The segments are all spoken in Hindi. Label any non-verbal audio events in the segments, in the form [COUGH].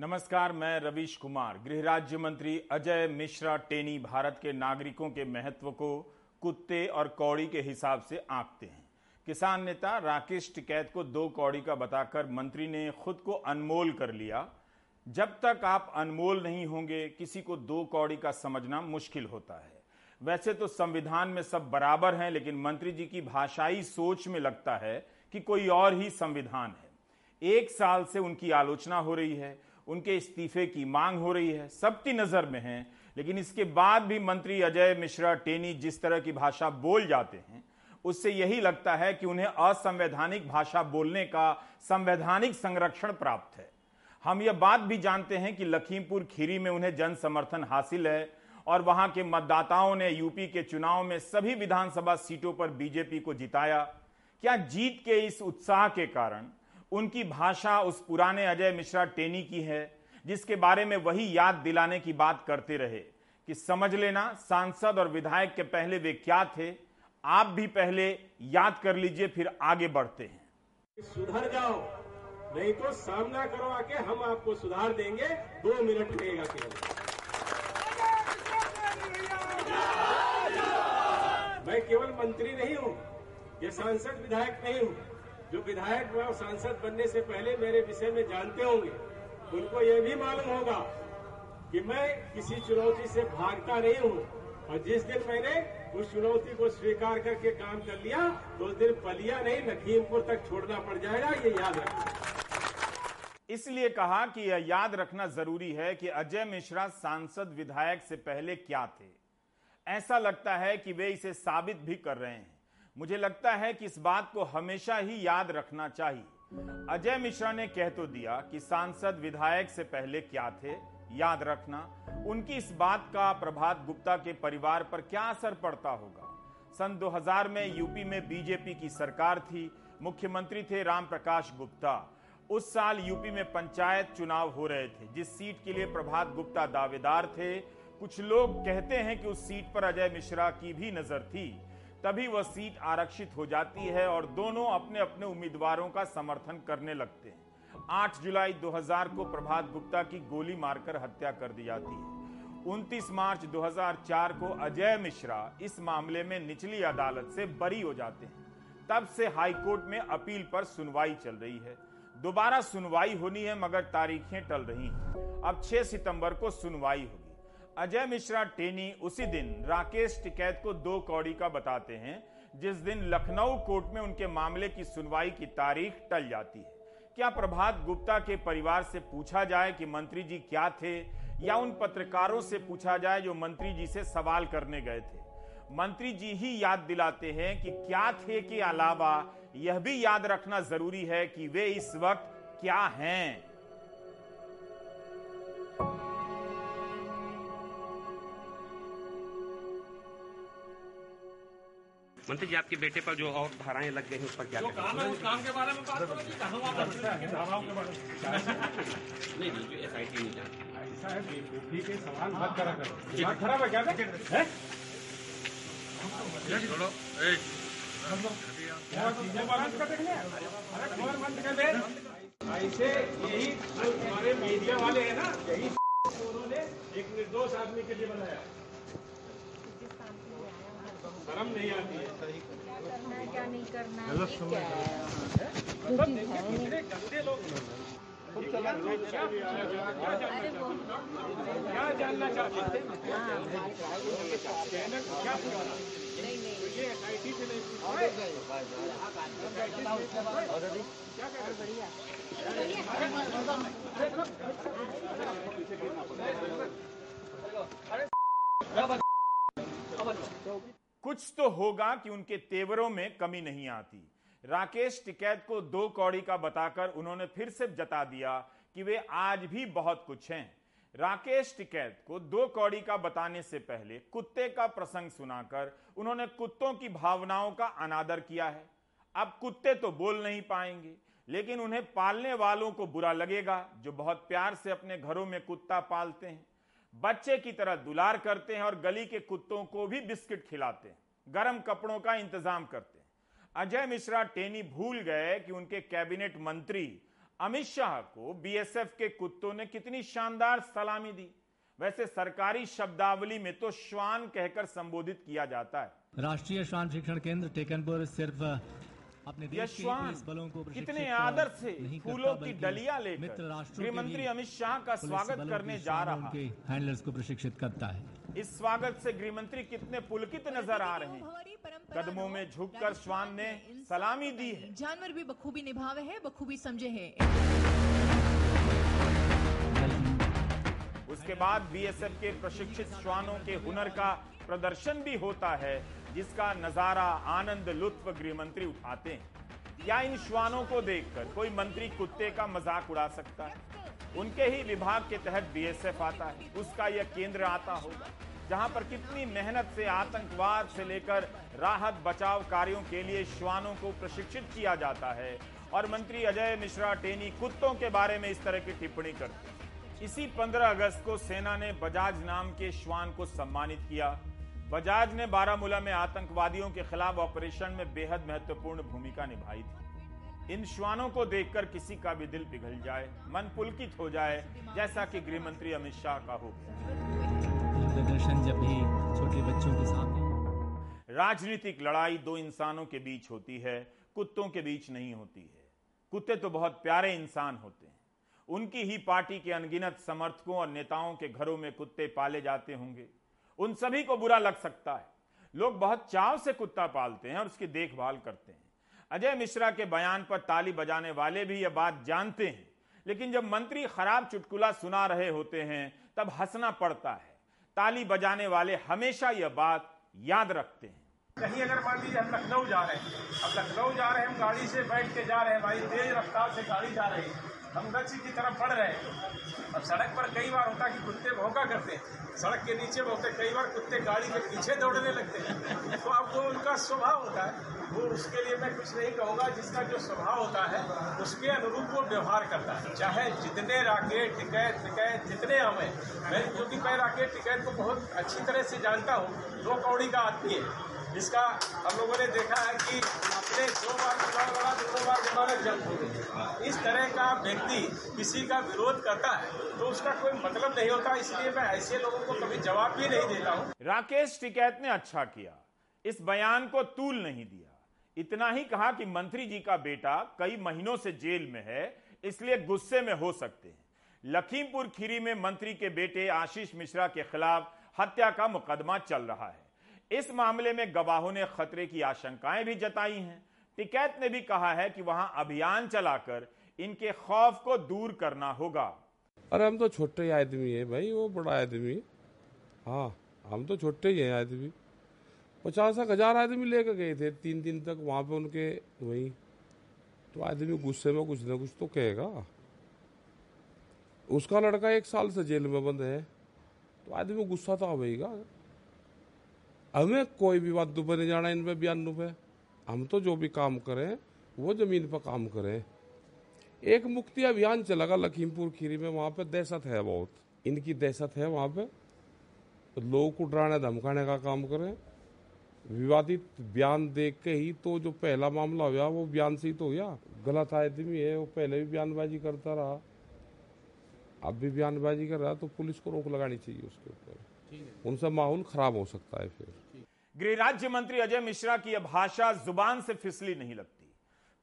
नमस्कार, मैं रवीश कुमार। गृह राज्य मंत्री अजय मिश्रा टेनी भारत के नागरिकों के महत्व को कुत्ते और कौड़ी के हिसाब से आंकते हैं। किसान नेता राकेश टिकैत को दो कौड़ी का बताकर मंत्री ने खुद को अनमोल कर लिया। जब तक आप अनमोल नहीं होंगे, किसी को दो कौड़ी का समझना मुश्किल होता है। वैसे तो संविधान में सब बराबर हैं, लेकिन मंत्री जी की भाषाई सोच में लगता है कि कोई और ही संविधान है। एक साल से उनकी आलोचना हो रही है उनके इस्तीफे की मांग हो रही है, सबकी नज़र में है, लेकिन इसके बाद भी मंत्री अजय मिश्रा टेनी जिस तरह की भाषा बोल जाते हैं, उससे यही लगता है कि उन्हें असंवैधानिक भाषा बोलने का संवैधानिक संरक्षण प्राप्त है। हम यह बात भी जानते हैं कि लखीमपुर खीरी में उन्हें जन समर्थन हासिल है और वहाँ के मतदाताओं ने यूपी के चुनाव में सभी विधानसभा सीटों पर बीजेपी को जिताया। क्या जीत के इस उत्साह के कारण उनकी भाषा उस पुराने अजय मिश्रा टेनी की है, जिसके बारे में वही याद दिलाने की बात करते रहे कि समझ लेना, सांसद और विधायक के पहले वे क्या थे, आप भी पहले याद कर लीजिए, फिर आगे बढ़ते हैं। सुधर जाओ, नहीं तो सामना करो आके हम आपको सुधार देंगे, दो मिनट लगेगा मैं केवल मंत्री नहीं हूँ, ये सांसद विधायक नहीं हूँ। जो विधायक व सांसद बनने से पहले मेरे विषय में जानते होंगे, उनको ये भी मालूम होगा कि मैं किसी चुनौती से भागता नहीं हूँ। और जिस दिन मैंने उस चुनौती को स्वीकार करके काम कर लिया तो उस दिन पलिया नहीं लखीमपुर तक छोड़ना पड़ जाएगा, ये याद रखना। इसलिए कहा कि यह याद रखना ज़रूरी है कि अजय मिश्रा सांसद विधायक से पहले क्या थे। ऐसा लगता है कि वे इसे साबित भी कर रहे हैं। मुझे लगता है कि इस बात को हमेशा ही याद रखना चाहिए। अजय मिश्रा ने कह तो दिया कि सांसद विधायक से पहले क्या थे, याद रखना। उनकी इस बात का प्रभात गुप्ता के परिवार पर क्या असर पड़ता होगा? सन 2000 में यूपी में बीजेपी की सरकार थी, मुख्यमंत्री थे राम प्रकाश गुप्ता। उस साल यूपी में पंचायत चुनाव हो रहे थे, जिस सीट के लिए प्रभात गुप्ता दावेदार थे। कुछ लोग कहते हैं कि उस सीट पर अजय मिश्रा की भी नज़र थी। तभी वह सीट आरक्षित हो जाती है और दोनों अपने अपने उम्मीदवारों का समर्थन करने लगते हैं। 8 जुलाई 2000 को प्रभात गुप्ता की गोली मारकर हत्या कर दी जाती है। 29 मार्च 2004 को अजय मिश्रा इस मामले में निचली अदालत से बरी हो जाते हैं। तब से हाईकोर्ट में अपील पर सुनवाई चल रही है। दोबारा सुनवाई होनी है, मगर तारीखें टल रही हैं। अब 6 सितंबर को सुनवाई होगी। अजय मिश्रा टेनी उसी दिन राकेश टिकैत को दो कौड़ी का बताते हैं, जिस दिन लखनऊ कोर्ट में उनके मामले की सुनवाई की तारीख टल जाती है। क्या प्रभात गुप्ता के परिवार से पूछा जाए कि मंत्री जी क्या थे, या उन पत्रकारों से पूछा जाए जो मंत्री जी से सवाल करने गए थे? मंत्री जी ही याद दिलाते हैं कि क्या थे के अलावा यह भी याद रखना ज़रूरी है कि वे इस वक्त क्या हैं। मंत्री जी आपके बेटे पर जो और धाराएँ लग गई हैं उस पर क्या जो काम है उस काम के बारे में बात करो कि धाराओं के बारे में नहीं नहीं जो एस आई टी नहीं जानती। है सवाल मत करा करो। दिमाग खराब है क्या? है? ऐसे यही हमारे मीडिया वाले हैं ना यही [LAUGHS] उन्होंने एक निर्दोष आदमी के लिए बनाया। शर्म नहीं आती है क्या नहीं करना है क्या है मतलब कितने गंदे लोग जानना चाहते हैं तो कुछ तो होगा कि उनके तेवरों में कमी नहीं आती। राकेश टिकैत को दो कौड़ी का बताकर उन्होंने फिर से जता दिया कि वे आज भी बहुत कुछ हैं। राकेश टिकैत को दो कौड़ी का बताने से पहले कुत्ते का प्रसंग सुनाकर उन्होंने कुत्तों की भावनाओं का अनादर किया है। अब कुत्ते तो बोल नहीं पाएँगे, लेकिन उन्हें पालने वालों को बुरा लगेगा जो बहुत प्यार से अपने घरों में कुत्ता पालते हैं। बच्चे की तरह दुलार करते हैं और गली के कुत्तों को भी बिस्किट खिलाते हैं। गर्म कपड़ों का इंतज़ाम करते हैं। अजय मिश्रा टेनी भूल गए कि उनके कैबिनेट मंत्री अमित शाह को बीएसएफ के कुत्तों ने कितनी शानदार सलामी दी। वैसे सरकारी शब्दावली में तो श्वान कहकर संबोधित किया जाता है। राष्ट्रीय श्वान शिक्षण केंद्र टेकनपुर सिर्फ़ अपने देश के पुलिस बलों को कितने आदर से फूलों की डलिया डलियाँ मित्र लेकर गृह मंत्री अमित शाह का स्वागत करने जा रहा है हैंडलर्स को प्रशिक्षित करता है। इस स्वागत से गृह मंत्री कितने पुलकित नज़र आ रहे हैं। कदमों में झुककर श्वान ने सलामी दी है। जानवर भी बखूबी निभावे है बखूबी समझे है। उसके बाद बीएसएफ के प्रशिक्षित श्वानों के हुनर का प्रदर्शन भी होता है। जिसका नज़ारा आनंद लुत्फ गृह मंत्री उठाते हैं। क्या इन श्वानों को देखकर कोई मंत्री कुत्ते का मज़ाक उड़ा सकता है? उनके ही विभाग के तहत बीएसएफ आता है। उसका यह केंद्र आता होगा, जहाँ पर कितनी मेहनत से, आतंकवाद से लेकर राहत बचाव कार्यों के लिए श्वानों को प्रशिक्षित किया जाता है। और मंत्री अजय मिश्रा टेनी कुत्तों के बारे में इस तरह की टिप्पणी करते इसी 15 अगस्त को सेना ने बजाज नाम के श्वान को सम्मानित किया। बजाज ने बारामूला में आतंकवादियों के खिलाफ ऑपरेशन में बेहद महत्वपूर्ण भूमिका निभाई थी। इन श्वानों को देखकर किसी का भी दिल पिघल जाए मन पुलकित हो जाए जैसा कि गृह मंत्री अमित शाह का हो प्रदर्शन जब भी छोटे बच्चों के सामने राजनीतिक लड़ाई दो इंसानों के बीच होती है कुत्तों के बीच नहीं होती है। कुत्ते तो बहुत प्यारे इंसान होते हैं। उनकी ही पार्टी के अनगिनत समर्थकों और नेताओं के घरों में कुत्ते पाले जाते होंगे। उन सभी को बुरा लग सकता है। लोग बहुत चाव से कुत्ता पालते हैं और उसकी देखभाल करते हैं। अजय मिश्रा के बयान पर ताली बजाने वाले भी यह बात जानते हैं। लेकिन जब मंत्री खराब चुटकुला सुना रहे होते हैं, तब हंसना पड़ता है। ताली बजाने वाले हमेशा यह बात याद रखते हैं। कहीं अगर मान लीजिए हम लखनऊ जा रहे हैं, अब लखनऊ जा रहे हैं, हम गाड़ी से बैठ के जा रहे हैं, भाई, तेज रफ्तार से गाड़ी जा रही है। हम गच्छ की तरफ़ बढ़ रहे हैं। सड़क पर कई बार होता कि कुत्ते भौंका करते हैं। सड़क के नीचे भौंकते कई बार कुत्ते गाड़ी के पीछे दौड़ने लगते हैं। तो अब वो उनका स्वभाव होता है, वो उसके लिए मैं कुछ नहीं कहूँगा, जिसका जो स्वभाव होता है, उसके अनुरूप वो व्यवहार करता है। चाहे जितने राकेट, टिकैत टिकैत, जितने आवे मैं क्योंकि मैं राकेट, टिकैत को बहुत अच्छी तरह से जानता हूँ दो कौड़ी का आदमी है। जिसका हम लोगों ने देखा है कि अपने दो बार चुनाव लड़ा तो दो बार जमानत जब्त हो गई इस तरह का व्यक्ति किसी का विरोध करता है तो उसका कोई मतलब नहीं होता, इसलिए मैं ऐसे लोगों को कभी जवाब भी नहीं देता हूँ। राकेश टिकैत ने अच्छा किया, इस बयान को तूल नहीं दिया। इतना ही कहा कि मंत्री जी का बेटा कई महीनों से जेल में है, इसलिए गुस्से में हो सकते हैं। लखीमपुर खीरी में मंत्री के बेटे आशीष मिश्रा के खिलाफ हत्या का मुकदमा चल रहा है। इस मामले में गवाहों ने खतरे की आशंकाएँ भी जताई हैं। टिकैत ने भी कहा है कि वहाँ अभियान चलाकर इनके खौफ को दूर करना होगा। अरे हम तो छोटे आदमी है भाई, वो बड़ा आदमी। हाँ हम तो छोटे ही हैं आदमी। पचास एक हज़ार आदमी लेकर गए थे, तीन दिन तक वहाँ पे उनके, वही। तो आदमी गुस्से में कुछ ना कुछ तो कहेगा। उसका लड़का एक साल से जेल में बंद है तो आदमी गुस्सा तो आवेगा हमें कोई बात पे नहीं जाना इन पे बयानों पे हम तो जो भी काम करें, वो ज़मीन पर काम करें। एक मुक्ति अभियान चलेगा लखीमपुर खीरी में, वहाँ पे दहशत है बहुत। इनकी दहशत है वहाँ पे। लोग को डराने धमकाने का काम करें। विवादित बयान देख के ही तो जो पहला मामला हुआ, वो बयान से ही तो हुआ। गलत आदमी है, वो पहले भी बयानबाजी करता रहा। अब भी बयानबाजी कर रहा तो पुलिस को रोक लगानी चाहिए उसके ऊपर। उनसे माहौल खराब हो सकता है फिर। गृह राज्य मंत्री अजय मिश्रा की यह भाषा ज़ुबान से फिसली नहीं लगती।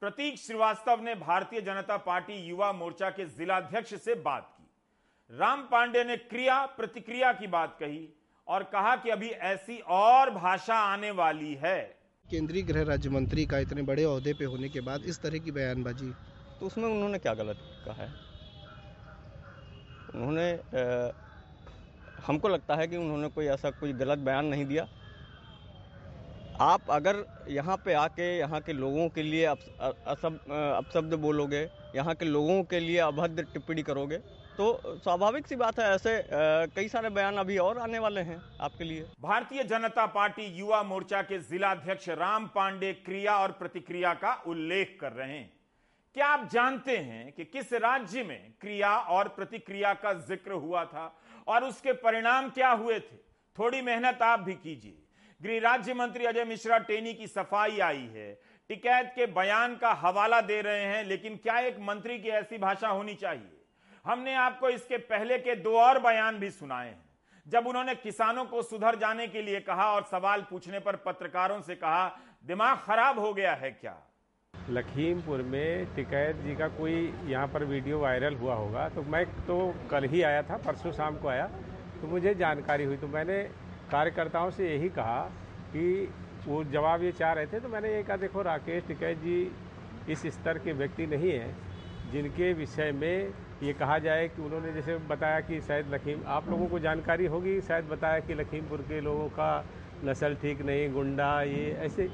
प्रतीक श्रीवास्तव ने भारतीय जनता पार्टी युवा मोर्चा के जिलाध्यक्ष से बात की। राम पांडे ने क्रिया प्रतिक्रिया की बात कही और कहा कि अभी ऐसी और भाषा आने वाली है। केंद्रीय गृह राज्य मंत्री का इतने बड़े अहदे पे होने के बाद इस तरह की बयानबाजी। तो उसमें उन्होंने क्या गलत कहा है? उन्होंने हमको लगता है कि उन्होंने कोई ऐसा कोई गलत बयान नहीं दिया। आप अगर यहाँ पे आके, यहाँ के लोगों के लिए असब अपशब्द बोलोगे, यहाँ के लोगों के लिए अभद्र टिप्पणी करोगे तो स्वाभाविक सी बात है, ऐसे कई सारे बयान अभी और आने वाले हैं आपके लिए। भारतीय जनता पार्टी युवा मोर्चा के जिलाध्यक्ष राम पांडे क्रिया और प्रतिक्रिया का उल्लेख कर रहे हैं। क्या आप जानते हैं कि किस राज्य में क्रिया और प्रतिक्रिया का ज़िक्र हुआ था? और उसके परिणाम क्या हुए थे? थोड़ी मेहनत आप भी कीजिए। गृह राज्य मंत्री अजय मिश्रा टेनी की सफ़ाई आई है। टिकैत के बयान का हवाला दे रहे हैं, लेकिन क्या एक मंत्री की ऐसी भाषा होनी चाहिए? हमने आपको इसके पहले के दो और बयान भी सुनाए हैं। जब उन्होंने किसानों को सुधर जाने के लिए कहा और सवाल पूछने पर पत्रकारों से कहा, दिमाग खराब हो गया है क्या? लखीमपुर में टिकैत जी का कोई यहाँ पर वीडियो वायरल हुआ होगा। तो मैं तो कल ही आया था, परसों शाम को आया। तो मुझे जानकारी हुई तो मैंने कार्यकर्ताओं से यही कहा कि वो जवाब ये चाह रहे थे तो मैंने ये कहा, देखो, राकेश टिकैत जी इस स्तर के व्यक्ति नहीं हैं, जिनके विषय में ये कहा जाए कि उन्होंने जैसे बताया कि शायद लखीम आप लोगों को जानकारी होगी, शायद बताया कि लखीमपुर के लोगों का नस्ल ठीक नहीं, गुंडा, ये ऐसे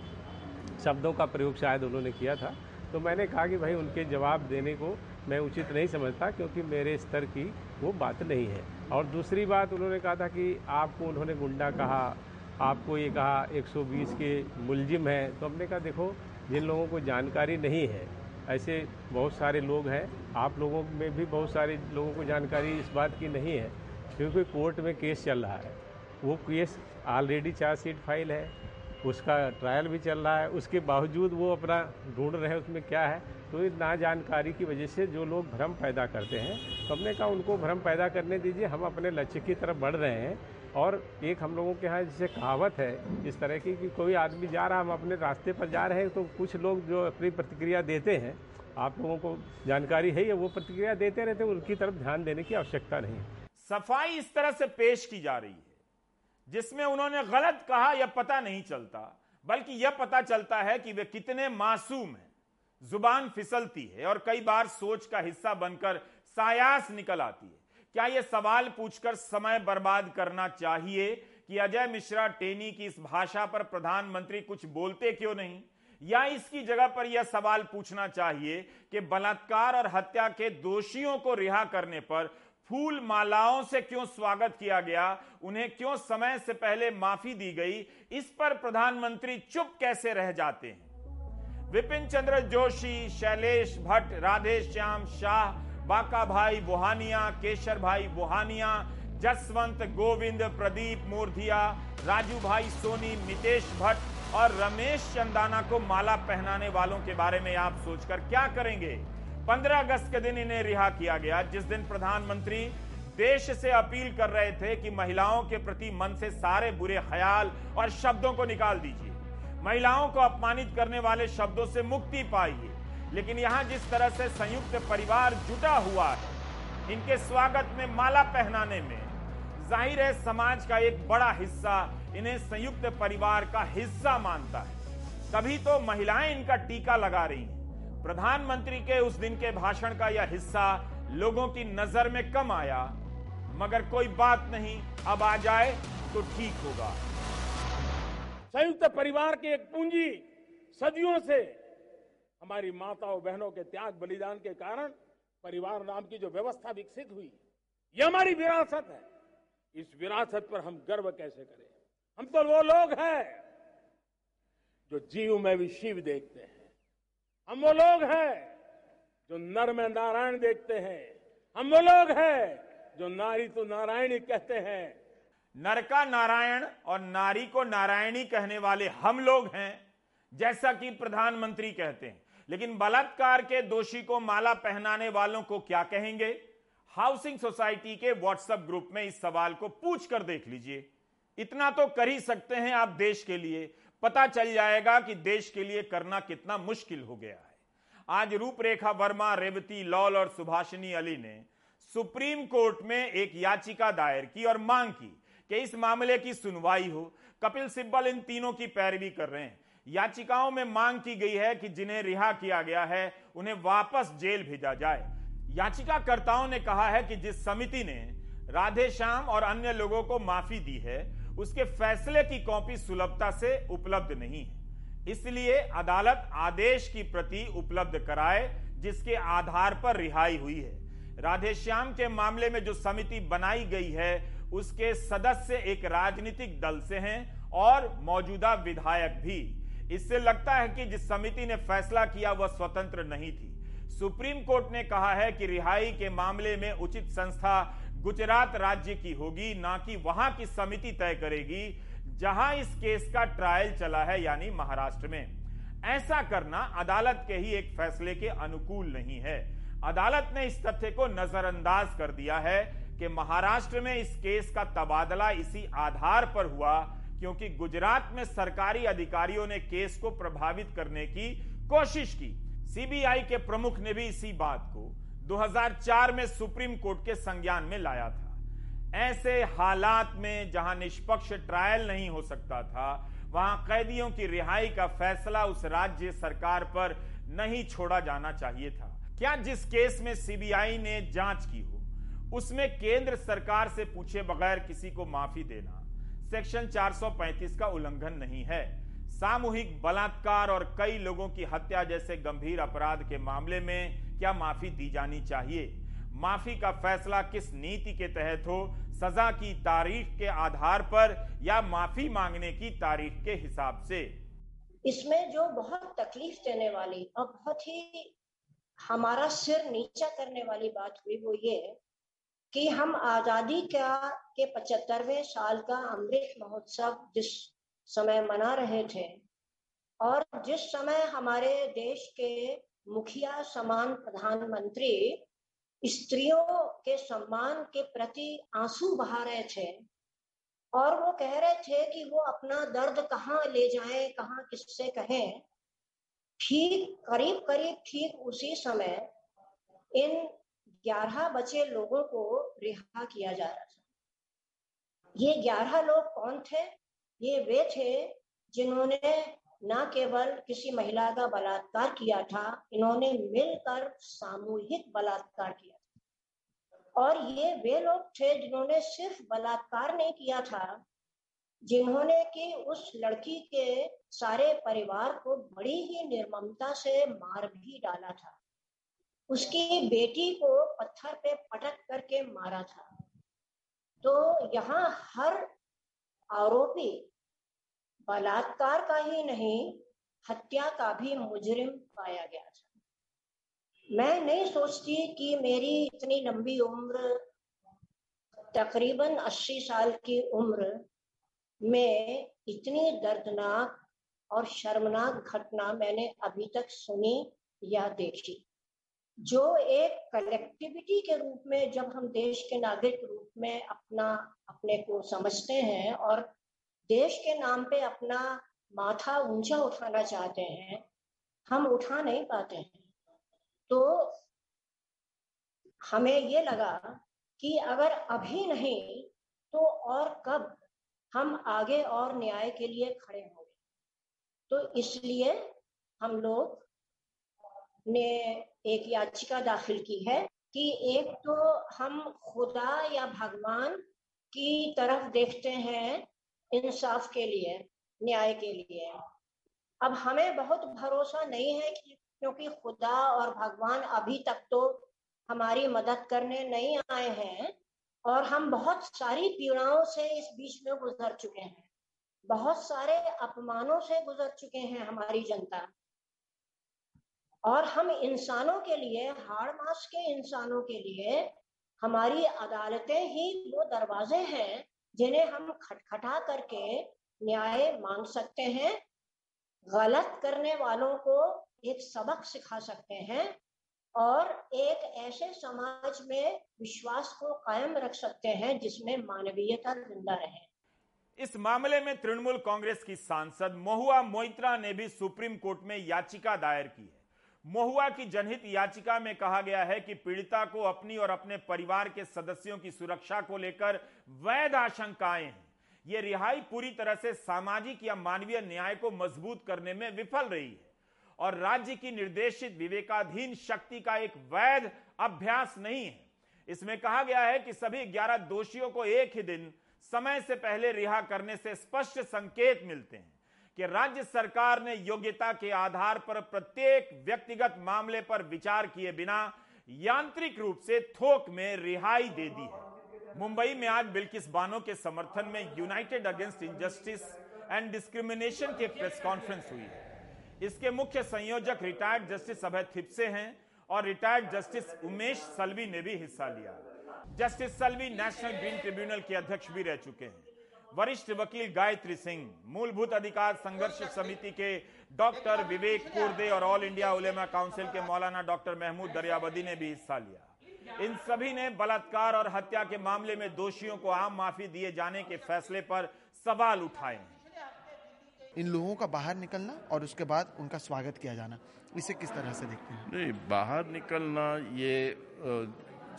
शब्दों का प्रयोग शायद उन्होंने किया था। तो मैंने कहा कि भाई उनके जवाब देने को मैं उचित नहीं समझता क्योंकि मेरे स्तर की वो बात नहीं है। और दूसरी बात उन्होंने कहा था कि आपको उन्होंने गुंडा कहा, आपको ये कहा 120 के मुलजिम हैं। तो हमने कहा, देखो, जिन लोगों को जानकारी नहीं है, ऐसे बहुत सारे लोग हैं। आप लोगों में भी बहुत सारे लोगों को जानकारी इस बात की नहीं है, क्योंकि कोर्ट में केस चल रहा है। वो केस ऑलरेडी चार्जशीट फ़ाइल है। उसका ट्रायल भी चल रहा है, उसके बावजूद वो अपना ढूंढ रहे हैं उसमें क्या है। तो इस ना जानकारी की वजह से जो लोग भ्रम पैदा करते हैं तो हमने कहा उनको भ्रम पैदा करने दीजिए, हम अपने लक्ष्य की तरफ़ बढ़ रहे हैं। और एक हम लोगों के यहाँ जैसे कहावत है, इस तरह की कि कोई आदमी जा रहा, हम अपने रास्ते पर जा रहे हैं तो कुछ लोग जो अपनी प्रतिक्रिया देते हैं, आप लोगों को जानकारी है या वो प्रतिक्रिया देते रहते हैं, उनकी तरफ़ ध्यान देने की आवश्यकता नहीं सफ़ाई इस तरह से पेश की जा रही है। जिसमें उन्होंने गलत कहा, यह पता नहीं चलता, बल्कि यह पता चलता है कि वे कितने मासूम हैं। ज़ुबान फिसलती है और कई बार सोच का हिस्सा बनकर सायास निकल आती है। क्या यह सवाल पूछकर समय बर्बाद करना चाहिए कि अजय मिश्रा टेनी की इस भाषा पर प्रधानमंत्री कुछ बोलते क्यों नहीं? या इसकी जगह पर यह सवाल पूछना चाहिए कि बलात्कार और हत्या के दोषियों को रिहा करने पर फूल मालाओं से क्यों स्वागत किया गया? उन्हें क्यों समय से पहले माफ़ी दी गई? इस पर प्रधानमंत्री चुप कैसे रह जाते हैं? विपिन चंद्र जोशी, शैलेश भट्ट राधे श्याम शाह, बाका भाई बुहानिया केशर भाई बुहानिया जसवंत गोविंद, प्रदीप मूर्धिया, राजू भाई सोनी मितेश भट्ट और रमेश चंदाना को माला पहनाने वालों के बारे में आप सोचकर क्या करेंगे? 15 अगस्त के दिन इन्हें रिहा किया गया। जिस दिन प्रधानमंत्री देश से अपील कर रहे थे कि महिलाओं के प्रति मन से सारे बुरे ख्याल और शब्दों को निकाल दीजिए। महिलाओं को अपमानित करने वाले शब्दों से मुक्ति पाइए। लेकिन यहाँ जिस तरह से संयुक्त परिवार जुटा हुआ है, इनके स्वागत में माला पहनाने में, ज़ाहिर है समाज का एक बड़ा हिस्सा इन्हें संयुक्त परिवार का हिस्सा मानता है। तभी तो महिलाएँ इनका टीका लगा रही हैं। प्रधानमंत्री के उस दिन के भाषण का यह हिस्सा लोगों की नज़र में कम आया, मगर कोई बात नहीं, अब आ जाए तो ठीक होगा। संयुक्त परिवार की एक पूंजी सदियों से हमारी माताओं बहनों के त्याग बलिदान के कारण परिवार नाम की जो व्यवस्था विकसित हुई ये हमारी विरासत है। इस विरासत पर हम गर्व कैसे करें? हम तो वो लोग हैं जो जीव में भी शिव देखते हैं। हम वो लोग हैं जो नर में नारायण देखते हैं। हम वो लोग हैं जो नारी तो नारायणी कहते हैं। नर का नारायण और नारी को नारायणी कहने वाले हम लोग हैं, जैसा कि प्रधानमंत्री कहते हैं। लेकिन बलात्कार के दोषी को माला पहनाने वालों को क्या कहेंगे? हाउसिंग सोसाइटी के व्हाट्सएप ग्रुप में इस सवाल को पूछ कर देख लीजिए। इतना तो कर ही सकते हैं आप देश के लिए पता चल जाएगा कि देश के लिए करना कितना मुश्किल हो गया है। आज रूपरेखा वर्मा, रेवती, लॉल और सुभाषिनी अली ने सुप्रीम कोर्ट में एक याचिका दायर की और मांग की कि इस मामले की सुनवाई हो। कपिल सिब्बल इन तीनों की पैरवी कर रहे हैं। याचिकाओं में मांग की गई है कि जिन्हें रिहा किया गया है, उन्हें वापस जेल भेजा जाए। याचिकाकर्ताओं ने कहा है कि जिस समिति ने राधे श्याम और अन्य लोगों को माफ़ी दी है उसके फैसले की कॉपी सुलभता से उपलब्ध नहीं है। इसलिए अदालत आदेश की प्रति उपलब्ध कराए, जिसके आधार पर रिहाई हुई है। राधेश्याम के मामले में जो समिति बनाई गई है, उसके सदस्य एक राजनीतिक दल से हैं और मौजूदा विधायक भी। इससे लगता है कि जिस समिति ने फैसला किया, वह स्वतंत्र नहीं थी। सुप्रीम कोर्ट ने कहा है कि रिहाई के मामले में उचित संस्था गुजरात राज्य की होगी, ना कि वहाँ की समिति तय करेगी, जहाँ इस केस का ट्रायल चला है, यानी महाराष्ट्र में। ऐसा करना अदालत के ही एक फैसले के अनुकूल नहीं है। अदालत ने इस तथ्य को नजरअंदाज कर दिया है कि महाराष्ट्र में इस केस का तबादला इसी आधार पर हुआ, क्योंकि गुजरात में सरकारी अधिकारियों ने केस को प्रभावित करने की कोशिश की। सीबीआई के प्रमुख ने भी इसी बात को 2004 में सुप्रीम कोर्ट के संज्ञान में लाया था। ऐसे हालात में जहाँ निष्पक्ष ट्रायल नहीं हो सकता था, वहाँ कैदियों की रिहाई का फैसला उस राज्य सरकार पर नहीं छोड़ा जाना चाहिए था। क्या जिस केस में सीबीआई ने जाँच की हो, उसमें केंद्र सरकार से पूछे बगैर किसी को माफ़ी देना, सेक्शन 435 का उल्लंघन नहीं है। सामूहिक बलात्कार और कई लोगों की हत्या जैसे गंभीर अपराध के मामले में क्या माफ़ी दी जानी चाहिए? माफ़ी का फैसला किस नीति के तहत हो? सजा की तारीख के आधार पर या माफ़ी मांगने की तारीख के हिसाब से? इसमें जो बहुत तकलीफ़ देने वाली और बहुत ही हमारा सिर नीचा करने वाली बात हुई वो ये कि हम आज़ादी का, के पचहत्तरवें साल का अमृत महोत्सव जिस समय मना रहे थे और जिस समय हमारे देश के मुखिया, समान प्रधानमंत्री, स्त्रियों के सम्मान के प्रति आँसू बहा रहे थे और वो कह रहे थे कि वो अपना दर्द कहाँ ले जाए, कहाँ किससे कहें। ठीक, करीब करीब ठीक उसी समय इन ग्यारह बचे लोगों को रिहा किया जा रहा था। ये ग्यारह लोग कौन थे? ये वे थे जिन्होंने न केवल किसी महिला का बलात्कार किया था, इन्होंने मिलकर सामूहिक बलात्कार किया और ये वे लोग थे जिन्होंने सिर्फ़ बलात्कार नहीं किया था, जिन्होंने कि उस लड़की के सारे परिवार को बड़ी ही निर्ममता से मार भी डाला था। उसकी बेटी को पत्थर पे पटक करके मारा था। तो यहाँ हर आरोपी बलात्कार का ही नहीं, हत्या का भी मुजरिम पाया गया था। मैं नहीं सोचती कि मेरी इतनी लंबी उम्र, तकरीबन 80 साल की उम्र, में इतनी दर्दनाक और शर्मनाक घटना मैंने अभी तक सुनी या देखी। जो एक कलेक्टिविटी के रूप में, जब हम देश के नागरिक रूप में अपना, अपने को समझते हैं और देश के नाम पे अपना माथा ऊँचा उठाना चाहते हैं, हम उठा नहीं पाते हैं। तो हमें ये लगा कि अगर अभी नहीं तो और कब हम आगे और न्याय के लिए खड़े होंगे तो इसलिए हम लोग ने एक याचिका दाखिल की है कि एक तो हम खुदा या भगवान की तरफ़ देखते हैं इंसाफ के लिए, न्याय के लिए। अब हमें बहुत भरोसा नहीं है कि, क्योंकि खुदा और भगवान अभी तक तो हमारी मदद करने नहीं आए हैं और हम बहुत सारी पीड़ाओं से इस बीच में गुजर चुके हैं। बहुत सारे अपमानों से गुजर चुके हैं हमारी जनता। और हम इंसानों के लिए, हाड़ मास के इंसानों के लिए हमारी अदालतें ही वो दरवाजे हैं जिन्हें हम खटखटा करके न्याय मांग सकते हैं, गलत करने वालों को एक सबक सिखा सकते हैं और एक ऐसे समाज में विश्वास को कायम रख सकते हैं जिसमें मानवीयता ज़िंदा रहे। इस मामले में तृणमूल कांग्रेस की सांसद महुआ मोइत्रा ने भी सुप्रीम कोर्ट में याचिका दायर की है। महुआ की जनहित याचिका में कहा गया है कि पीड़िता को अपनी और अपने परिवार के सदस्यों की सुरक्षा को लेकर वैध आशंकाएँ हैं। यह रिहाई पूरी तरह से सामाजिक या मानवीय न्याय को मज़बूत करने में विफल रही है और राज्य की निर्देशित विवेकाधीन शक्ति का एक वैध अभ्यास नहीं है। इसमें कहा गया है कि सभी 11 दोषियों को एक ही दिन समय से पहले रिहा करने से स्पष्ट संकेत मिलते हैं। कि राज्य सरकार ने योग्यता के आधार पर प्रत्येक व्यक्तिगत मामले पर विचार किए बिना यांत्रिक रूप से थोक में रिहाई दे दी है। मुंबई में आज बिल्किस बानो के समर्थन में United Against Injustice and Discrimination की प्रेस कॉन्फ्रेंस हुई है। इसके मुख्य संयोजक रिटायर्ड जस्टिस अभय थिपसे हैं और रिटायर्ड जस्टिस उमेश सलवी ने भी हिस्सा लिया। Justice Salvi National Green Tribunal के अध्यक्ष भी रह चुके हैं। वरिष्ठ वकील गायत्री सिंह मूलभूत अधिकार संघर्ष समिति के डॉक्टर विवेक कुर्दे और ऑल इंडिया उलेमा काउंसिल के मौलाना डॉक्टर महमूद दरियावदी ने भी हिस्सा लिया। इन सभी ने बलात्कार और हत्या के मामले में दोषियों को आम माफ़ी दिए जाने के फैसले पर सवाल उठाए हैं। इन लोगों का बाहर निकलना और उसके बाद उनका स्वागत किया जाना इसे किस तरह से देखते हैं? नहीं बाहर निकलना ये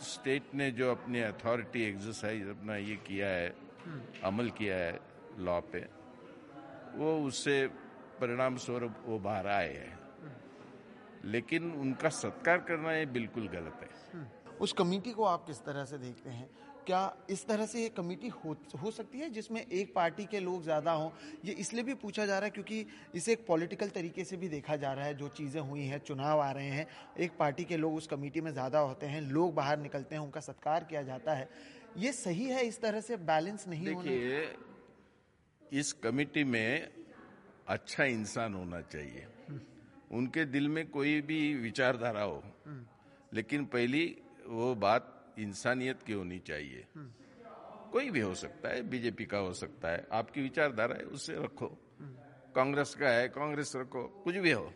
स्टेट ने जो अपनी अथॉरिटी एक्सरसाइज अपना ये किया है अमल किया है लॉ पे, वो उससे परिणाम स्वरूप वो बाहर आए हैं। लेकिन उनका सत्कार करना ये बिल्कुल गलत है। उस कमेटी को आप किस तरह से देखते हैं? क्या इस तरह से ये कमेटी हो हो सकती है जिसमें एक पार्टी के लोग ज़्यादा हों? ये इसलिए भी पूछा जा रहा है क्योंकि इसे एक पॉलिटिकल तरीके से भी देखा जा रहा है, जो चीज़ें हुई हैं, चुनाव आ रहे हैं, एक पार्टी के लोग उस कमेटी में ज़्यादा होते हैं, लोग बाहर निकलते हैं, उनका सत्कार किया जाता है। ये सही है इस तरह से बैलेंस नहीं देखिए, इस कमिटी में अच्छा इंसान होना चाहिए। उनके दिल में कोई भी विचारधारा हो, लेकिन पहली वो बात इंसानियत की होनी चाहिए। कोई भी हो सकता है बीजेपी का हो सकता है, आपकी विचारधारा है उससे रखो। कांग्रेस का है, कांग्रेस रखो, कुछ भी हो।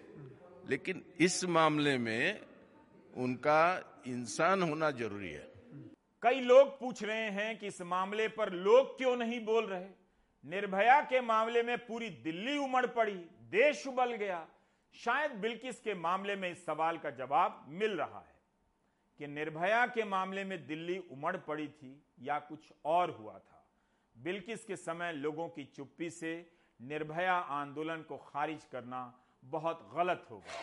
लेकिन इस मामले में उनका इंसान होना ज़रूरी है। कई लोग पूछ रहे हैं कि इस मामले पर लोग क्यों नहीं बोल रहे? निर्भया के मामले में पूरी दिल्ली उमड़ पड़ी, देश उबल गया। शायद बिल्किस के मामले में इस सवाल का जवाब मिल रहा है कि निर्भया के मामले में दिल्ली उमड़ पड़ी थी या कुछ और हुआ था। बिल्किस के समय लोगों की चुप्पी से निर्भया आंदोलन को खारिज करना बहुत गलत होगा।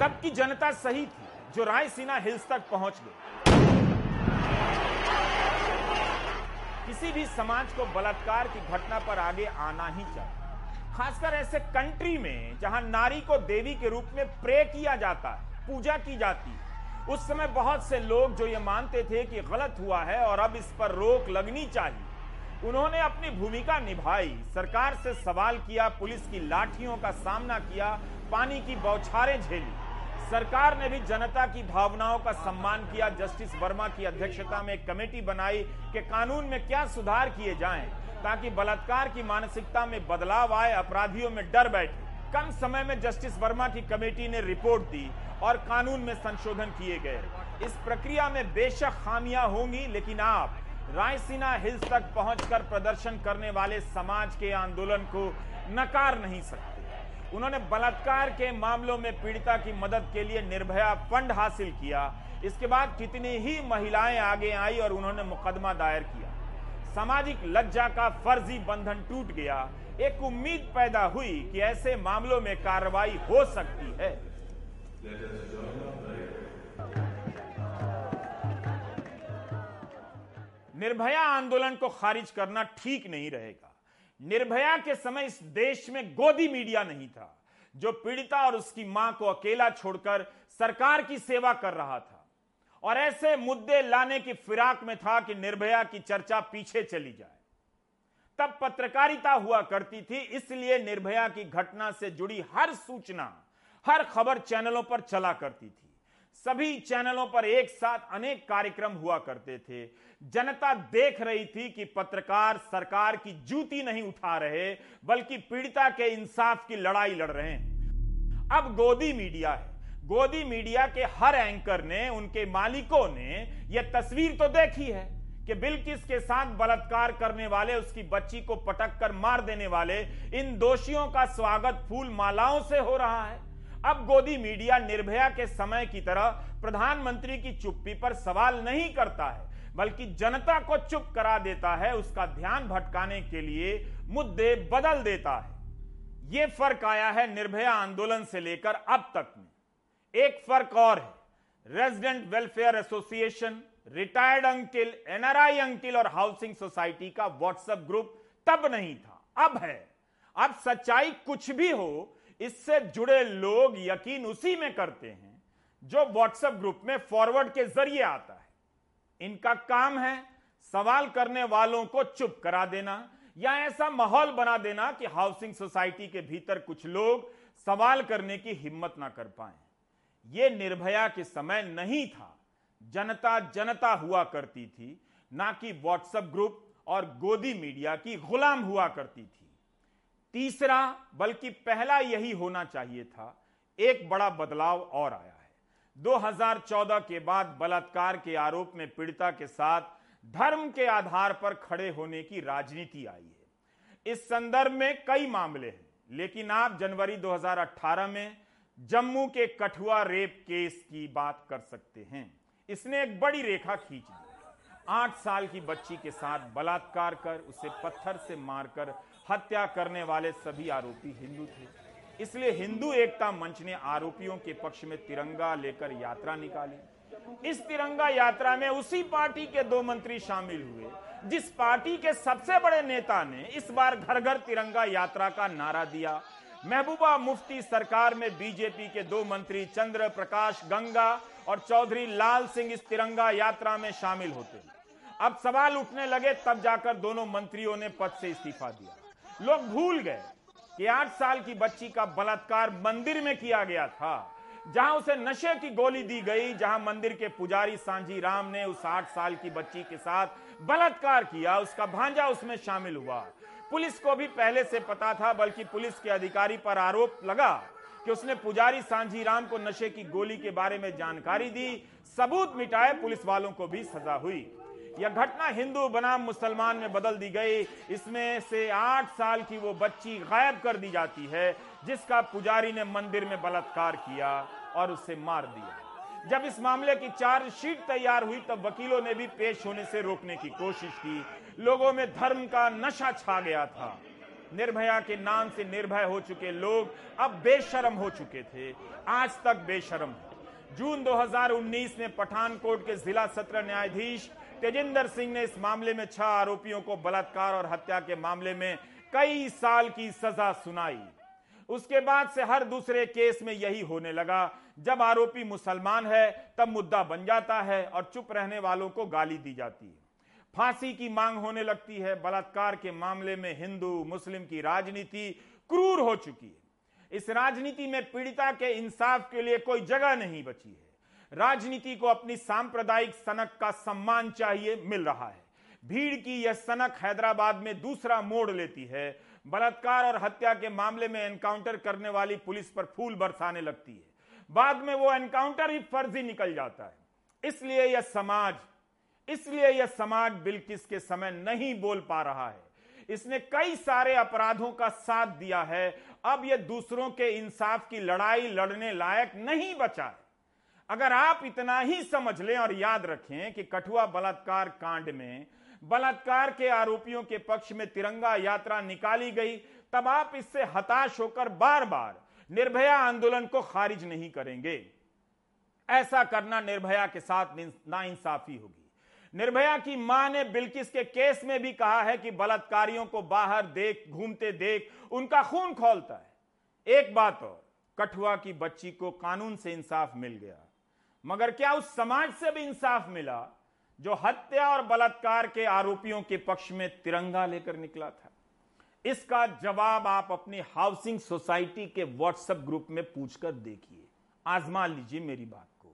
तब की जनता सही थी, जो रायसीना हिल्स तक पहुँच गई। किसी भी समाज को बलात्कार की घटना पर आगे आना ही चाहिए। खासकर ऐसे कंट्री में, जहाँ नारी को देवी के रूप में प्रे किया जाता है, पूजा की जाती है। उस समय बहुत से लोग जो ये मानते थे कि गलत हुआ है और अब इस पर रोक लगनी चाहिए, उन्होंने अपनी भूमिका निभाई। सरकार से सवाल किया, पुलिस की लाठियों का सामना किया, पानी की बौछारें झेली। सरकार ने भी जनता की भावनाओं का सम्मान किया, जस्टिस वर्मा की अध्यक्षता में एक कमेटी बनाई कि कानून में क्या सुधार किए जाएँ, ताकि बलात्कार की मानसिकता में बदलाव आए, अपराधियों में डर बैठे। कम समय में जस्टिस वर्मा की कमेटी ने रिपोर्ट दी और कानून में संशोधन किए गए। इस प्रक्रिया में बेशक खामियाँ होंगी, लेकिन आप रायसीना हिल्स तक पहुंचकर प्रदर्शन करने वाले समाज के आंदोलन को नकार नहीं सकते। उन्होंने बलात्कार के मामलों में पीड़िता की मदद के लिए निर्भया फंड हासिल किया। इसके बाद कितनी ही महिलाएँ आगे आई और उन्होंने मुकदमा दायर किया। सामाजिक लज्जा का फर्जी बंधन टूट गया। एक उम्मीद पैदा हुई कि ऐसे मामलों में कार्रवाई हो सकती है। निर्भया आंदोलन को खारिज करना ठीक नहीं रहेगा। निर्भया के समय इस देश में गोदी मीडिया नहीं था, जो पीड़िता और उसकी माँ को अकेला छोड़कर सरकार की सेवा कर रहा था। और ऐसे मुद्दे लाने की फिराक में था कि निर्भया की चर्चा पीछे चली जाए। तब पत्रकारिता हुआ करती थी, इसलिए निर्भया की घटना से जुड़ी हर सूचना, हर खबर चैनलों पर चला करती थी। सभी चैनलों पर एक साथ अनेक कार्यक्रम हुआ करते थे। जनता देख रही थी कि पत्रकार सरकार की जूती नहीं उठा रहे, बल्कि पीड़िता के इंसाफ की लड़ाई लड़ रहे हैं। अब गोदी मीडिया है। गोदी मीडिया के हर एंकर ने, उनके मालिकों ने यह तस्वीर तो देखी है कि बिल्किस के साथ बलात्कार करने वाले, उसकी बच्ची को पटक कर मार देने वाले, इन दोषियों का स्वागत फूल मालाओं से हो रहा है। अब गोदी मीडिया निर्भया के समय की तरह प्रधानमंत्री की चुप्पी पर सवाल नहीं करता है, बल्कि जनता को चुप करा देता है, उसका ध्यान भटकाने के लिए मुद्दे बदल देता है। यह फ़र्क आया है निर्भया आंदोलन से लेकर अब तक में। एक फ़र्क और है, resident welfare association, retired uncle, NRI uncle और हाउसिंग सोसाइटी का व्हाट्सएप ग्रुप तब नहीं था, अब है। अब सच्चाई कुछ भी हो इससे जुड़े लोग यकीन उसी में करते हैं जो व्हाट्सएप ग्रुप में फॉरवर्ड के ज़रिए आता है। इनका काम है सवाल करने वालों को चुप करा देना या ऐसा माहौल बना देना कि हाउसिंग सोसाइटी के भीतर कुछ लोग सवाल करने की हिम्मत ना कर पाए। ये निर्भया के समय नहीं था। जनता जनता हुआ करती थी, ना कि व्हाट्सएप ग्रुप और गोदी मीडिया की गुलाम हुआ करती थी। तीसरा, बल्कि पहला यही होना चाहिए था, एक बड़ा बदलाव और आया है। 2014 के बाद बलात्कार के आरोप में पीड़िता के साथ धर्म के आधार पर खड़े होने की राजनीति आई है। इस संदर्भ में कई मामले हैं, लेकिन आप जनवरी 2018 में जम्मू के कठुआ रेप केस की बात कर सकते हैं। इसने एक बड़ी रेखा खींच दी। आठ साल की बच्ची के साथ बलात्कार कर उसे पत्थर से मारकर हत्या करने वाले सभी आरोपी हिंदू थे। इसलिए हिंदू एकता मंच ने आरोपियों के पक्ष में तिरंगा लेकर यात्रा निकाली। इस तिरंगा यात्रा में उसी पार्टी के दो मंत्री शामिल हुए, जिस पार्टी के सबसे बड़े नेता ने इस बार घर घर तिरंगा यात्रा का नारा दिया। महबूबा मुफ्ती सरकार में बीजेपी के दो मंत्री चंद्र प्रकाश गंगा और चौधरी लाल सिंह इस तिरंगा यात्रा में शामिल होते। अब सवाल उठने लगे, तब जाकर दोनों मंत्रियों ने पद से इस्तीफा दिया। लोग भूल गए कि आठ साल की बच्ची का बलात्कार मंदिर में किया गया था, जहाँ उसे नशे की गोली दी गई, जहाँ मंदिर के पुजारी सांझी राम ने उस आठ साल की बच्ची के साथ बलात्कार किया, उसका भांजा उसमें शामिल हुआ। पुलिस को भी पहले से पता था, बल्कि पुलिस के अधिकारी पर आरोप लगा कि उसने पुजारी सांझी राम को नशे की गोली के बारे में जानकारी दी, सबूत मिटाए पुलिस वालों को भी सजा हुई। यह घटना हिंदू बनाम मुसलमान में बदल दी गई। इसमें से आठ साल की वो बच्ची गायब कर दी जाती है, जिसका पुजारी ने मंदिर में बलात्कार किया और उसे मार दिया। जब इस मामले की चार्जशीट तैयार हुई, तब वकीलों ने भी पेश होने से रोकने की कोशिश की। लोगों में धर्म का नशा छा गया था। निर्भया के नाम से निर्भय हो चुके लोग अब बेशरम हो चुके थे। आज तक बेशरम जून 2019 में पठानकोट के जिला सत्र न्यायाधीश तेजिंदर सिंह ने इस मामले में छह आरोपियों को बलात्कार और हत्या के मामले में कई साल की सजा सुनाई। उसके बाद से हर दूसरे केस में यही होने लगा। जब आरोपी मुसलमान है, तब मुद्दा बन जाता है और चुप रहने वालों को गाली दी जाती है। फांसी की मांग होने लगती है। बलात्कार के मामले में हिंदू, मुस्लिम की राजनीति क्रूर हो चुकी है। इस राजनीति में पीड़िता के इंसाफ के लिए कोई जगह नहीं बची है। राजनीति को अपनी सांप्रदायिक सनक का सम्मान चाहिए मिल रहा है। भीड़ की यह सनक हैदराबाद में दूसरा मोड़ लेती है। बलात्कार और हत्या के मामले में एनकाउंटर करने वाली पुलिस पर फूल बरसाने लगती है। बाद में वो एनकाउंटर ही फर्जी निकल जाता है। इसलिए यह समाज, इसलिए यह समाज बिल्किस के समय नहीं बोल पा रहा है। इसने कई सारे अपराधों का साथ दिया है। अब यह दूसरों के इंसाफ की लड़ाई लड़ने लायक नहीं बचा है। अगर आप इतना ही समझ लें और याद रखें कि कठुआ बलात्कार कांड में, बलात्कार के आरोपियों के पक्ष में तिरंगा यात्रा निकाली गई, तब आप इससे हताश होकर बार बार निर्भया आंदोलन को खारिज नहीं करेंगे। ऐसा करना निर्भया के साथ नाइंसाफी होगी। निर्भया की माँ ने बिल्किस के केस में भी कहा है कि बलात्कारियों को बाहर देख, घूमते देख, उनका खून खोलता है। एक बात और, कठुआ की बच्ची को कानून से इंसाफ मिल गया। मगर क्या उस समाज से भी इंसाफ मिला जो हत्या और बलात्कार के आरोपियों के पक्ष में तिरंगा लेकर निकला था? इसका जवाब आप अपनी हाउसिंग सोसाइटी के व्हाट्सएप ग्रुप में पूछकर देखिए। आजमा लीजिए मेरी बात को।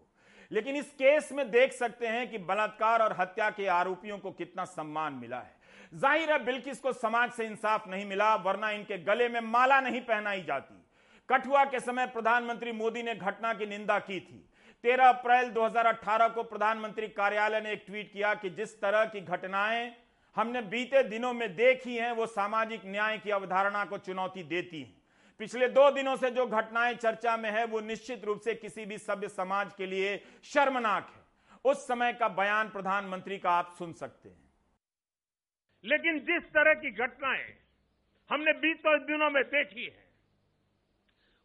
लेकिन इस केस में देख सकते हैं कि बलात्कार और हत्या के आरोपियों को कितना सम्मान मिला है। ज़ाहिर है बिल्किस को समाज से इंसाफ नहीं मिला, वरना इनके गले में माला नहीं पहनाई जाती। कठुआ के समय प्रधानमंत्री मोदी ने घटना की निंदा की थी। 13 अप्रैल 2018 को प्रधानमंत्री कार्यालय ने एक ट्वीट किया कि जिस तरह की घटनाएँ हमने बीते दिनों में देखी हैं, वो सामाजिक न्याय की अवधारणा को चुनौती देती हैं। पिछले दो दिनों से जो घटनाएँ चर्चा में है, वो निश्चित रूप से किसी भी सभ्य समाज के लिए शर्मनाक है। उस समय का बयान प्रधानमंत्री का आप सुन सकते हैं। लेकिन जिस तरह की घटनाएँ हमने बीते दिनों में देखी है,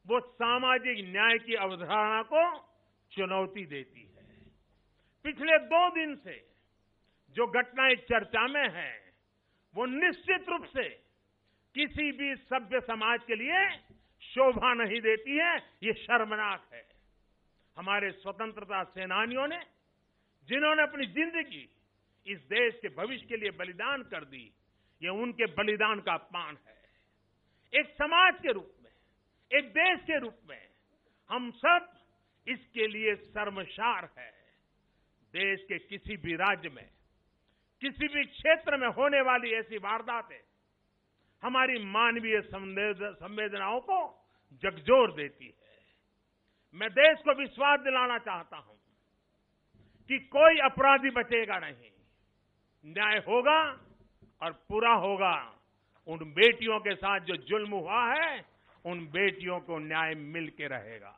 वो सामाजिक न्याय की अवधारणा को चुनौती देती है। पिछले दो दिन से जो घटनाएँ चर्चा में हैं, वो निश्चित रूप से किसी भी सभ्य समाज के लिए शोभा नहीं देती है। ये शर्मनाक है। हमारे स्वतंत्रता सेनानियों ने, जिन्होंने अपनी ज़िंदगी इस देश के भविष्य के लिए बलिदान कर दी, ये उनके बलिदान का अपमान है। एक समाज के रूप में, एक देश के रूप में हम सब इसके लिए शर्मसार है। देश के किसी भी राज्य में, किसी भी क्षेत्र में होने वाली ऐसी वारदातें हमारी मानवीय संवेदनाओं को जगजोर देती है। मैं देश को विश्वास दिलाना चाहता हूँ कि कोई अपराधी बचेगा नहीं। न्याय होगा और पूरा होगा। उन बेटियों के साथ जो जुल्म हुआ है, उन बेटियों को न्याय मिल के रहेगा।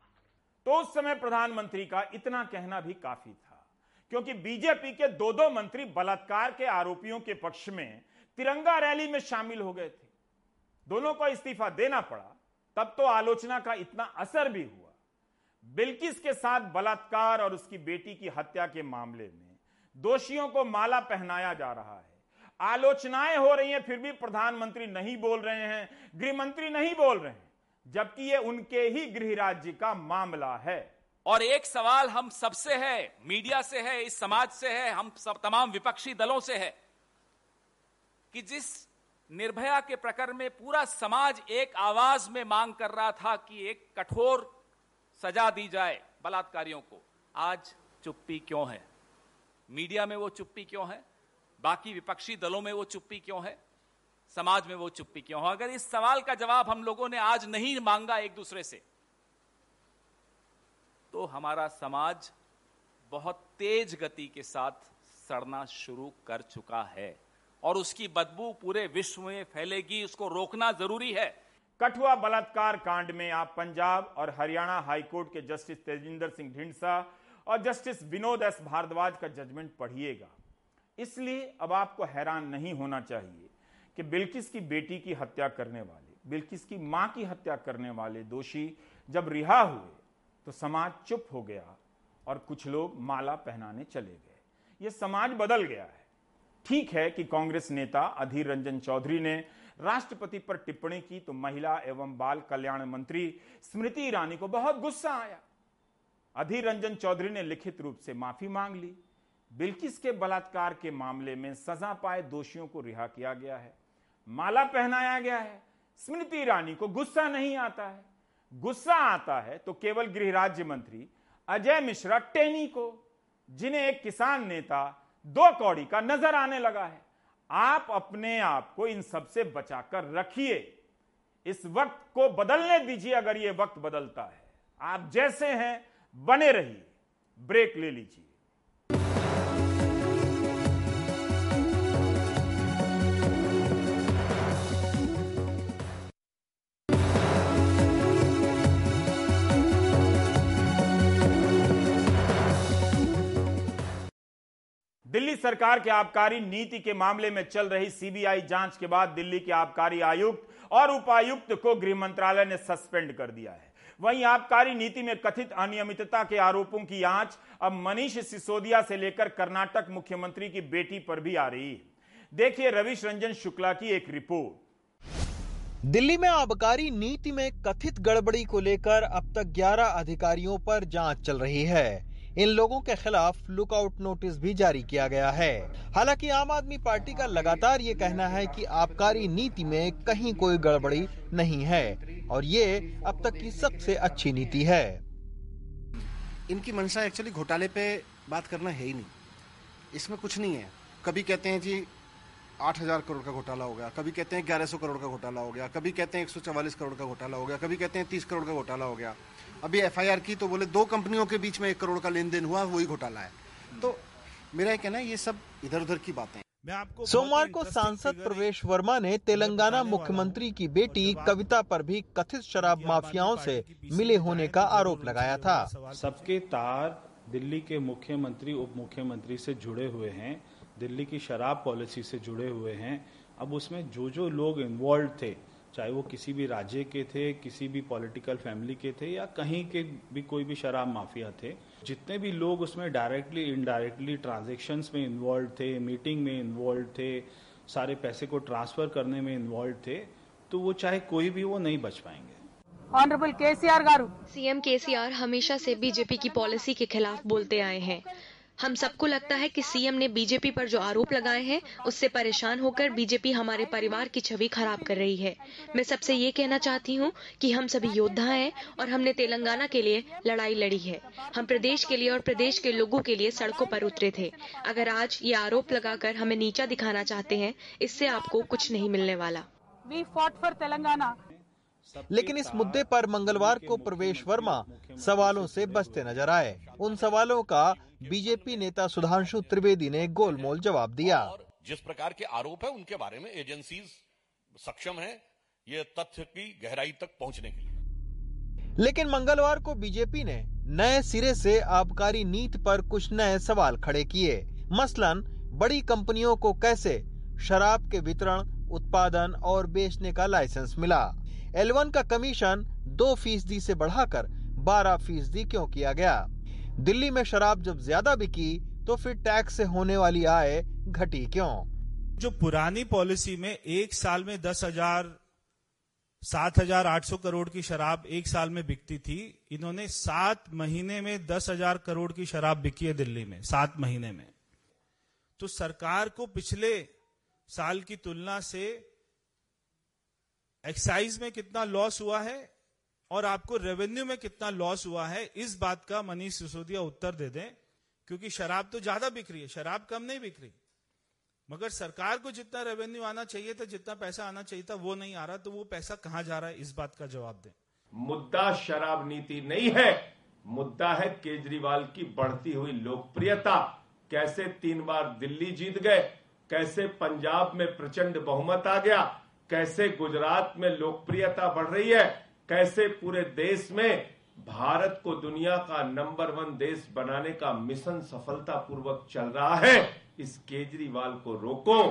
तो उस समय प्रधानमंत्री का इतना कहना भी काफ़ी था, क्योंकि बीजेपी के दो दो मंत्री बलात्कार के आरोपियों के पक्ष में तिरंगा रैली में शामिल हो गए थे। दोनों को इस्तीफा देना पड़ा, तब तो आलोचना का इतना असर भी हुआ। बिल्किस के साथ बलात्कार और उसकी बेटी की हत्या के मामले में दोषियों को माला पहनाया जा रहा है। आलोचनाएँ हो रही हैं, फिर भी प्रधानमंत्री नहीं बोल रहे हैं, गृहमंत्री नहीं बोल रहे हैं। जबकि ये उनके ही गृह राज्य का मामला है। और एक सवाल हम सबसे है, मीडिया से है, इस समाज से है, हम सब तमाम विपक्षी दलों से है कि जिस निर्भया के प्रकरण में पूरा समाज एक आवाज़ में मांग कर रहा था कि एक कठोर सजा दी जाए बलात्कारियों को, आज चुप्पी क्यों है? मीडिया में वो चुप्पी क्यों है? बाकी विपक्षी दलों में वो चुप्पी क्यों है? समाज में वो चुप्पी क्यों हो? अगर इस सवाल का जवाब हम लोगों ने आज नहीं मांगा एक दूसरे से तो हमारा समाज बहुत तेज गति के साथ सड़ना शुरू कर चुका है और उसकी बदबू पूरे विश्व में फैलेगी, उसको रोकना ज़रूरी है। कठुआ बलात्कार कांड में आप पंजाब और हरियाणा हाईकोर्ट के जस्टिस तेजिंदर सिंह ढिंडसा और जस्टिस विनोद एस भारद्वाज का जजमेंट पढ़िएगा। इसलिए अब आपको हैरान नहीं होना चाहिए कि बिल्किस की बेटी की हत्या करने वाले, बिल्किस की माँ की हत्या करने वाले दोषी जब रिहा हुए तो समाज चुप हो गया और कुछ लोग माला पहनाने चले गए। यह समाज बदल गया है। ठीक है कि कांग्रेस नेता अधीर रंजन चौधरी ने राष्ट्रपति पर टिप्पणी की तो महिला एवं बाल कल्याण मंत्री स्मृति ईरानी को बहुत गुस्सा आया। अधीर रंजन चौधरी ने लिखित रूप से माफ़ी मांग ली। बिल्किस के बलात्कार के मामले में सजा पाए दोषियों को रिहा किया गया है। माला पहनाया गया है। स्मृति ईरानी को गुस्सा नहीं आता है। गुस्सा आता है तो केवल गृह राज्य मंत्री अजय मिश्रा टेनी को, जिन्हें एक किसान नेता दो कौड़ी का नज़र आने लगा है। आप अपने आप को इन सबसे बचाकर रखिए। इस वक्त को बदलने दीजिए अगर यह वक्त बदलता है। आप जैसे हैं, बने रहिए। ब्रेक ले लीजिए। दिल्ली सरकार के आबकारी नीति के मामले में चल रही सीबीआई जाँच के बाद दिल्ली के आबकारी आयुक्त और उपायुक्त को गृह मंत्रालय ने सस्पेंड कर दिया है। वहीं आबकारी नीति में कथित अनियमितता के आरोपों की जाँच अब मनीष सिसोदिया से लेकर कर्नाटक मुख्यमंत्री की बेटी पर भी आ रही है। देखिए रविश रंजन शुक्ला की एक रिपोर्ट। दिल्ली में आबकारी नीति में कथित गड़बड़ी को लेकर अब तक 11 अधिकारियों पर जाँच चल रही है। इन लोगों के खिलाफ लुकआउट नोटिस भी जारी किया गया है। हालाँकि आम आदमी पार्टी का लगातार ये कहना है कि आबकारी नीति में कहीं कोई गड़बड़ी नहीं है, और ये अब तक की सबसे अच्छी नीति है। इनकी मंशा एक्चुअली घोटाले पे बात करना है ही नहीं। इसमें कुछ नहीं है। कभी कहते हैं जी, आठ हज़ार करोड़ का घोटाला हो गया, कभी कहते हैं ग्यारह सौ करोड़ का घोटाला हो गया, कभी कहते हैं एक सौ चवालीस करोड़ का घोटाला हो गया, कभी कहते हैं तीस करोड़ का घोटाला हो गया। अभी एफआईआर की तो बोले दो कंपनियों के बीच में एक करोड़ का लेन देन हुआ वही घोटाला है। तो मेरा कहना है ये सब इधर उधर की बातें सोमवार को सांसद प्रवेश वर्मा ने तेलंगाना मुख्यमंत्री की बेटी कविता पर भी कथित शराब माफियाओं से मिले होने का आरोप लगाया था। सबके तार दिल्ली के मुख्यमंत्री उप मुख्यमंत्री से जुड़े हुए हैं दिल्ली की शराब पॉलिसी से जुड़े हुए हैं। अब उसमें जो जो लोग इन्वॉल्व थे चाहे वो किसी भी राज्य के थे किसी भी पॉलिटिकल फैमिली के थे या कहीं के भी कोई भी शराब माफिया थे जितने भी लोग उसमें डायरेक्टली इनडायरेक्टली ट्रांजेक्शन्स में इन्वॉल्व थे मीटिंग में इन्वॉल्व थे सारे पैसे को ट्रांसफ़र करने में इन्वॉल्व थे तो वो चाहे कोई भी वो नहीं बच पाएँगे। Honourable KCR garu CM KCR हमेशा से बीजेपी की पॉलिसी के खिलाफ बोलते आए हैं। हम सबको लगता है कि सीएम ने बीजेपी पर जो आरोप लगाए हैं, उससे परेशान होकर बीजेपी हमारे परिवार की छवि खराब कर रही है। मैं सबसे ये कहना चाहती हूँ कि हम सभी योद्धा हैं और हमने तेलंगाना के लिए लड़ाई लड़ी है। हम प्रदेश के लिए और प्रदेश के लोगों के लिए सड़कों पर उतरे थे। अगर आज ये आरोप लगाकर हमें नीचा दिखाना चाहते हैं, इससे आपको कुछ नहीं मिलने वाला। We fought for Telangana. लेकिन इस मुद्दे पर मंगलवार को प्रवेश वर्मा सवालों से बचते नज़र आए। उन सवालों का बीजेपी नेता सुधांशु त्रिवेदी ने गोलमोल जवाब दिया। जिस प्रकार के आरोप है उनके बारे में एजेंसी सक्षम है ये तथ्य की गहराई तक पहुँचने के लिए। लेकिन मंगलवार को बीजेपी ने नए सिरे से आबकारी नीति पर कुछ नए सवाल खड़े किए। मसलन बड़ी कंपनियों को कैसे शराब के वितरण उत्पादन और बेचने का लाइसेंस मिला? एलवन का कमीशन दो फ़ीसदी से बढ़ाकर बारह फ़ीसदी क्यों किया गया? दिल्ली में शराब जब ज़्यादा बिकी तो फिर टैक्स से होने वाली आय घटी क्यों? जो पुरानी पॉलिसी में एक साल में दस हज़ार, सात हज़ार आठ सौ करोड़ की शराब एक साल में बिकती थी, इन्होंने सात महीने में दस हज़ार करोड़ की शराब बिकी है दिल्ली में, सात महीने में। तो सरकार को पिछले साल की तुलना से एक्साइज में कितना लॉस हुआ है और आपको रेवेन्यू में कितना लॉस हुआ है, इस बात का मनीष सिसोदिया उत्तर दे दें, क्योंकि शराब तो ज़्यादा बिक रही है, शराब कम नहीं बिक रही। मगर सरकार को जितना रेवेन्यू आना चाहिए था, जितना पैसा आना चाहिए था, वो नहीं आ रहा तो वो पैसा कहाँ जा रहा है, इस बात का जवाब दें। मुद्दा शराब नीति नहीं है, मुद्दा है केजरीवाल की बढ़ती हुई लोकप्रियता। कैसे तीन बार दिल्ली जीत गए, कैसे पंजाब में प्रचंड बहुमत आ गया कैसे गुजरात में लोकप्रियता बढ़ रही है, कैसे पूरे देश में भारत को दुनिया का नंबर वन देश बनाने का मिशन सफलतापूर्वक चल रहा है, इस केजरीवाल को रोको।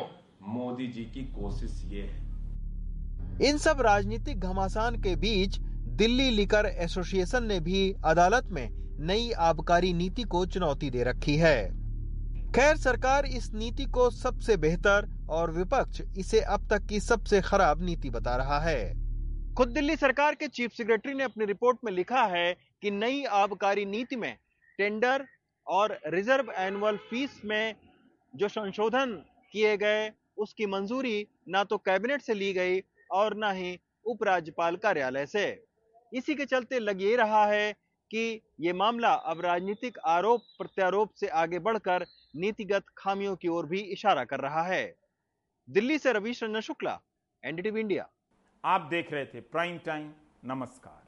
मोदी जी की कोशिश ये है। इन सब राजनीतिक घमासान के बीच दिल्ली लिकर एसोसिएशन ने भी अदालत में नई आबकारी नीति को चुनौती दे रखी है। खैर, सरकार इस नीति को सबसे बेहतर और विपक्ष इसे अब तक की सबसे खराब नीति बता रहा है। खुद दिल्ली सरकार के चीफ सेक्रेटरी ने अपनी रिपोर्ट में लिखा है कि नई आबकारी नीति में टेंडर और रिज़र्व एनुअल फ़ीस में जो संशोधन किए गए, उसकी मंजूरी ना तो कैबिनेट से ली गई और ना ही उपराज्यपाल कार्यालय से। इसी के चलते लग ये रहा है कि ये मामला अब राजनीतिक आरोप प्रत्यारोप से आगे बढ़कर नीतिगत खामियों की ओर भी इशारा कर रहा है। दिल्ली से रवीश रंजन शुक्ला एनडीटीवी इंडिया। आप देख रहे थे प्राइम टाइम नमस्कार।